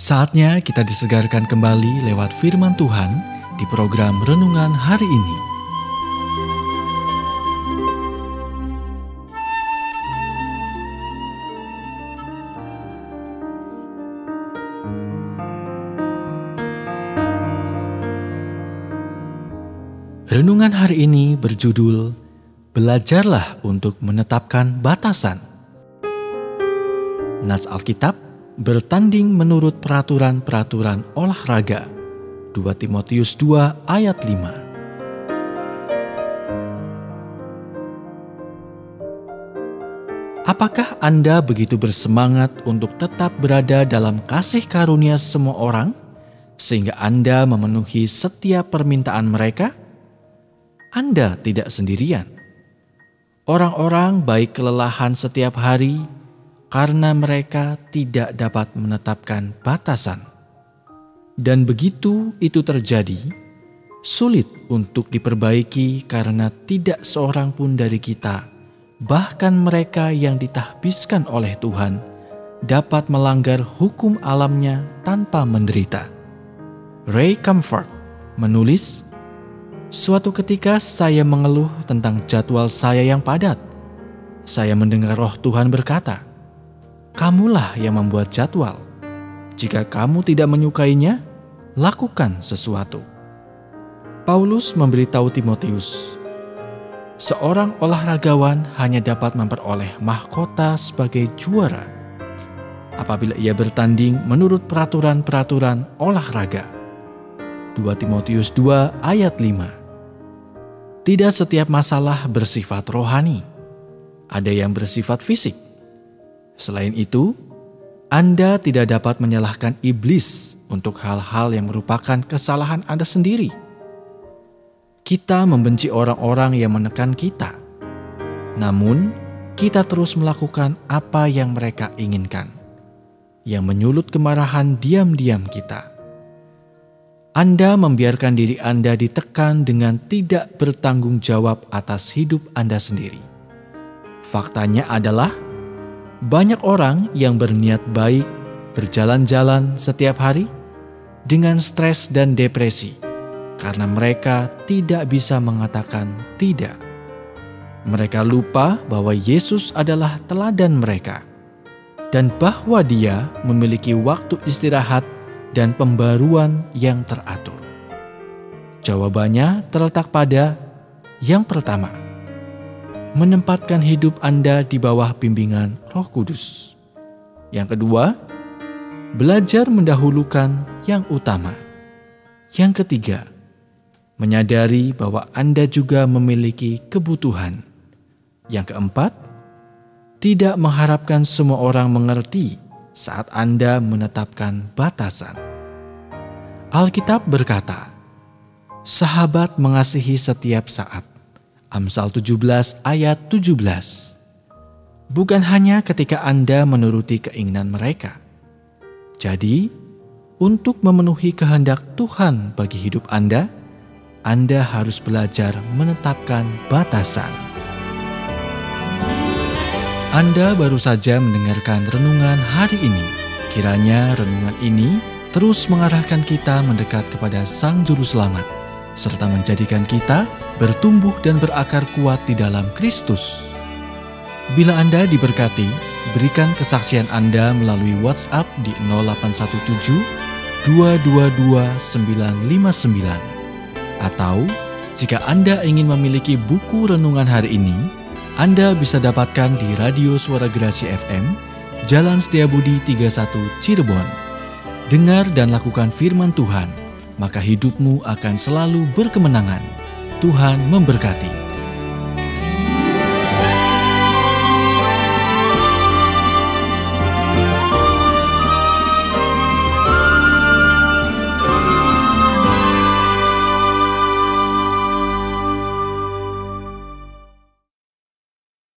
Saatnya kita disegarkan kembali lewat firman Tuhan di program renungan hari ini. Renungan hari ini berjudul Belajarlah untuk menetapkan batasan. Nats Alkitab bertanding menurut peraturan-peraturan olahraga. 2 Timotius 2 ayat 5. Apakah Anda begitu bersemangat untuk tetap berada dalam kasih karunia semua orang sehingga Anda memenuhi setiap permintaan mereka? Anda tidak sendirian. Orang-orang baik kelelahan setiap hari, karena mereka tidak dapat menetapkan batasan. Dan begitu itu terjadi, sulit untuk diperbaiki karena tidak seorang pun dari kita, bahkan mereka yang ditahbiskan oleh Tuhan, dapat melanggar hukum alamnya tanpa menderita. Ray Comfort menulis, Suatu ketika saya mengeluh tentang jadwal saya yang padat. Saya mendengar roh Tuhan berkata, kamulah yang membuat jadwal. Jika kamu tidak menyukainya, lakukan sesuatu. Paulus memberitahu Timotius, seorang olahragawan hanya dapat memperoleh mahkota sebagai juara apabila ia bertanding menurut peraturan-peraturan olahraga. 2 Timotius 2 ayat 5 Tidak setiap masalah bersifat rohani. Ada yang bersifat fisik, Selain itu, Anda tidak dapat menyalahkan iblis untuk hal-hal yang merupakan kesalahan Anda sendiri. Kita membenci orang-orang yang menekan kita, namun kita terus melakukan apa yang mereka inginkan, yang menyulut kemarahan diam-diam kita. Anda membiarkan diri Anda ditekan dengan tidak bertanggung jawab atas hidup Anda sendiri. Faktanya adalah banyak orang yang berniat baik berjalan-jalan setiap hari dengan stres dan depresi karena mereka tidak bisa mengatakan tidak. Mereka lupa bahwa Yesus adalah teladan mereka dan bahwa Dia memiliki waktu istirahat dan pembaruan yang teratur. Jawabannya terletak pada yang pertama menempatkan hidup Anda di bawah bimbingan Roh Kudus. Yang kedua, belajar mendahulukan yang utama. Yang ketiga, menyadari bahwa Anda juga memiliki kebutuhan. Yang keempat, tidak mengharapkan semua orang mengerti saat Anda menetapkan batasan. Alkitab berkata, "Sahabat mengasihi setiap saat, Amsal 17 ayat 17. Bukan hanya ketika Anda menuruti keinginan mereka. Jadi, untuk memenuhi kehendak Tuhan bagi hidup Anda, Anda harus belajar menetapkan batasan. Anda baru saja mendengarkan renungan hari ini. Kiranya renungan ini terus mengarahkan kita mendekat kepada Sang Juru Selamat, serta menjadikan kita bertumbuh dan berakar kuat di dalam Kristus. Bila Anda diberkati, berikan kesaksian Anda melalui WhatsApp di 0817 222 959 atau jika Anda ingin memiliki buku renungan hari ini, Anda bisa dapatkan di Radio Suara Gerasi FM, Jalan Setiabudi 31 Cirebon. Dengar dan lakukan firman Tuhan, maka hidupmu akan selalu berkemenangan. Tuhan memberkati.